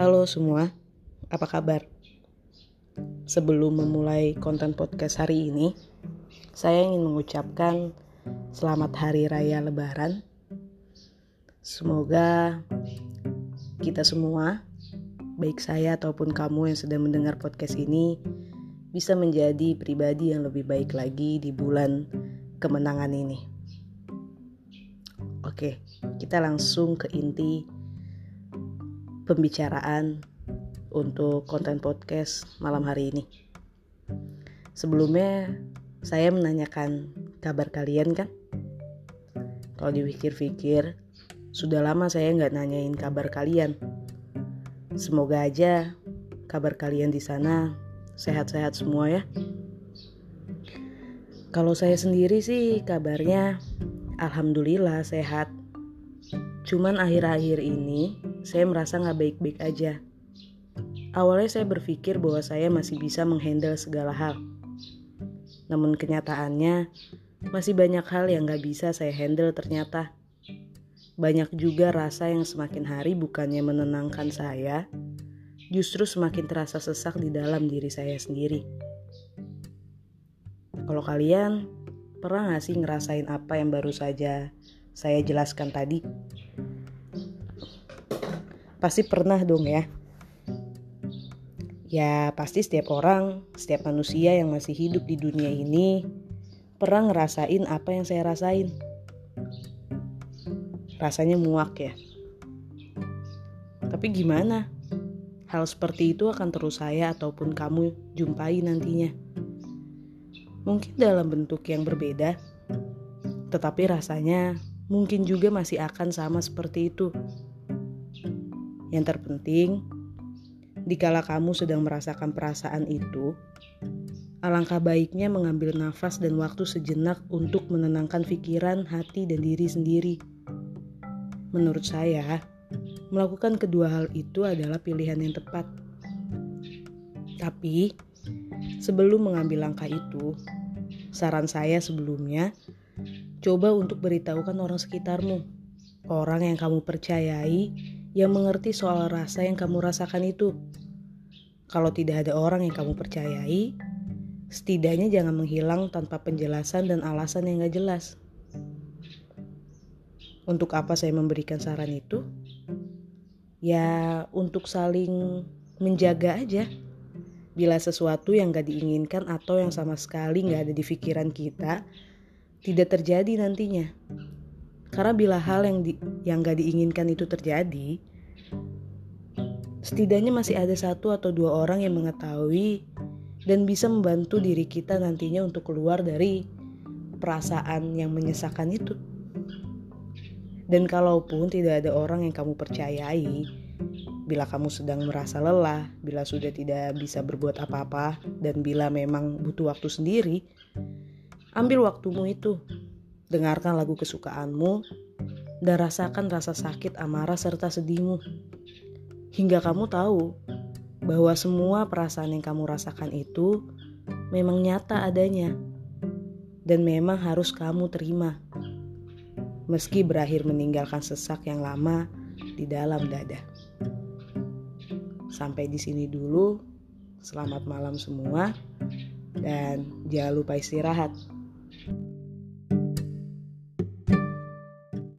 Halo semua, apa kabar? Sebelum memulai konten podcast hari ini, saya ingin mengucapkan selamat hari raya Lebaran. Semoga kita semua, baik saya ataupun kamu yang sedang mendengar podcast ini, bisa menjadi pribadi yang lebih baik lagi di bulan kemenangan ini. Oke, kita langsung ke inti pembicaraan untuk konten podcast malam hari ini. Sebelumnya saya menanyakan kabar kalian kan? Kalau dipikir-pikir, sudah lama saya nggak nanyain kabar kalian. Semoga aja kabar kalian di sana sehat-sehat semua ya. Kalau saya sendiri sih kabarnya alhamdulillah sehat. Cuman akhir-akhir ini saya merasa nggak baik-baik aja. Awalnya saya berpikir bahwa saya masih bisa menghandle segala hal. Namun kenyataannya, masih banyak hal yang nggak bisa saya handle ternyata. Banyak juga rasa yang semakin hari bukannya menenangkan saya, justru semakin terasa sesak di dalam diri saya sendiri. Kalau kalian, pernah gak sih ngerasain apa yang baru saja saya jelaskan tadi? Pasti pernah dong ya. Ya pasti setiap orang, setiap manusia yang masih hidup di dunia ini pernah ngerasain apa yang saya rasain. Rasanya muak ya. Tapi gimana? Hal seperti itu akan terus saya ataupun kamu jumpai nantinya. Mungkin dalam bentuk yang berbeda, tetapi rasanya mungkin juga masih akan sama seperti itu. Yang terpenting, dikala kamu sedang merasakan perasaan itu, alangkah baiknya mengambil nafas dan waktu sejenak untuk menenangkan pikiran, hati, dan diri sendiri. Menurut saya, melakukan kedua hal itu adalah pilihan yang tepat. Tapi, sebelum mengambil langkah itu, saran saya sebelumnya, coba untuk beritahukan orang sekitarmu, orang yang kamu percayai, yang mengerti soal rasa yang kamu rasakan itu. Kalau tidak ada orang yang kamu percayai, setidaknya jangan menghilang tanpa penjelasan dan alasan yang gak jelas. Untuk apa saya memberikan saran itu? Ya, untuk saling menjaga aja. Bila sesuatu yang gak diinginkan atau yang sama sekali gak ada di pikiran kita, tidak terjadi nantinya. Karena bila hal yang di, yang gak diinginkan itu terjadi, setidaknya masih ada satu atau dua orang yang mengetahui dan bisa membantu diri kita nantinya untuk keluar dari perasaan yang menyesakan itu. Dan kalaupun tidak ada orang yang kamu percayai, bila kamu sedang merasa lelah, bila sudah tidak bisa berbuat apa-apa, dan bila memang butuh waktu sendiri, ambil waktumu itu Dengarkan lagu kesukaanmu dan rasakan rasa sakit, amarah, serta sedihmu. Hingga kamu tahu bahwa semua perasaan yang kamu rasakan itu memang nyata adanya dan memang harus kamu terima. Meski berakhir meninggalkan sesak yang lama di dalam dada. Sampai di sini dulu. Selamat malam semua dan jangan lupa istirahat.